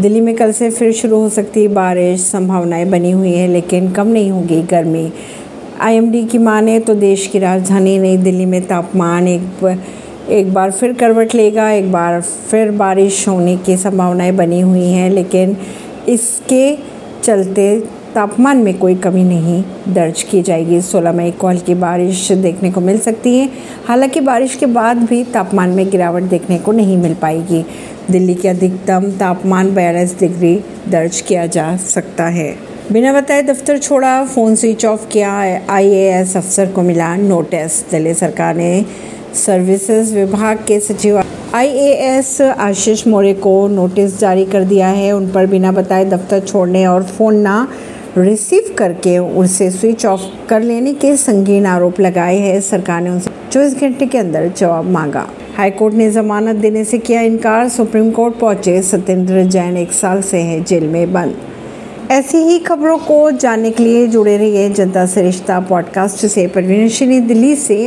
दिल्ली में कल से फिर शुरू हो सकती है बारिश, संभावनाएँ बनी हुई हैं, लेकिन कम नहीं होगी गर्मी। आईएमडी की माने तो देश की राजधानी नई दिल्ली में तापमान एक एक बार फिर करवट लेगा, एक बार फिर बारिश होने की संभावनाएँ बनी हुई हैं, लेकिन इसके चलते तापमान में कोई कमी नहीं। दर्ज की जाएगी। 16 मई को हल्की बारिश देखने को मिल सकती है। हालाँकि बारिश के बाद भी तापमान में गिरावट देखने को नहीं मिल पाएगी। दिल्ली के अधिकतम तापमान बयालीस डिग्री दर्ज किया जा सकता है। बिना बताए दफ्तर छोड़ा, फ़ोन स्विच ऑफ़ किया, आईएएस अफसर को मिला नोटिस। दिल्ली सरकार ने सर्विसेज़ विभाग के सचिव आईएएस आशीष मोरे को नोटिस जारी कर दिया है। उन पर बिना बताए दफ्तर छोड़ने और फ़ोन ना रिसीव करके उसे स्विच ऑफ़ कर लेने के संगीन आरोप लगाए हैं। सरकार ने उनसे चौबीस घंटे के अंदर जवाब मांगा। हाईकोर्ट ने जमानत देने से किया इनकार। सुप्रीम कोर्ट पहुँचे। सत्येंद्र जैन एक साल से हैं जेल में बंद। ऐसी ही खबरों को जानने के लिए जुड़े रहिए जनता सरिश्ता पॉडकास्ट से। परवीन दिल्ली से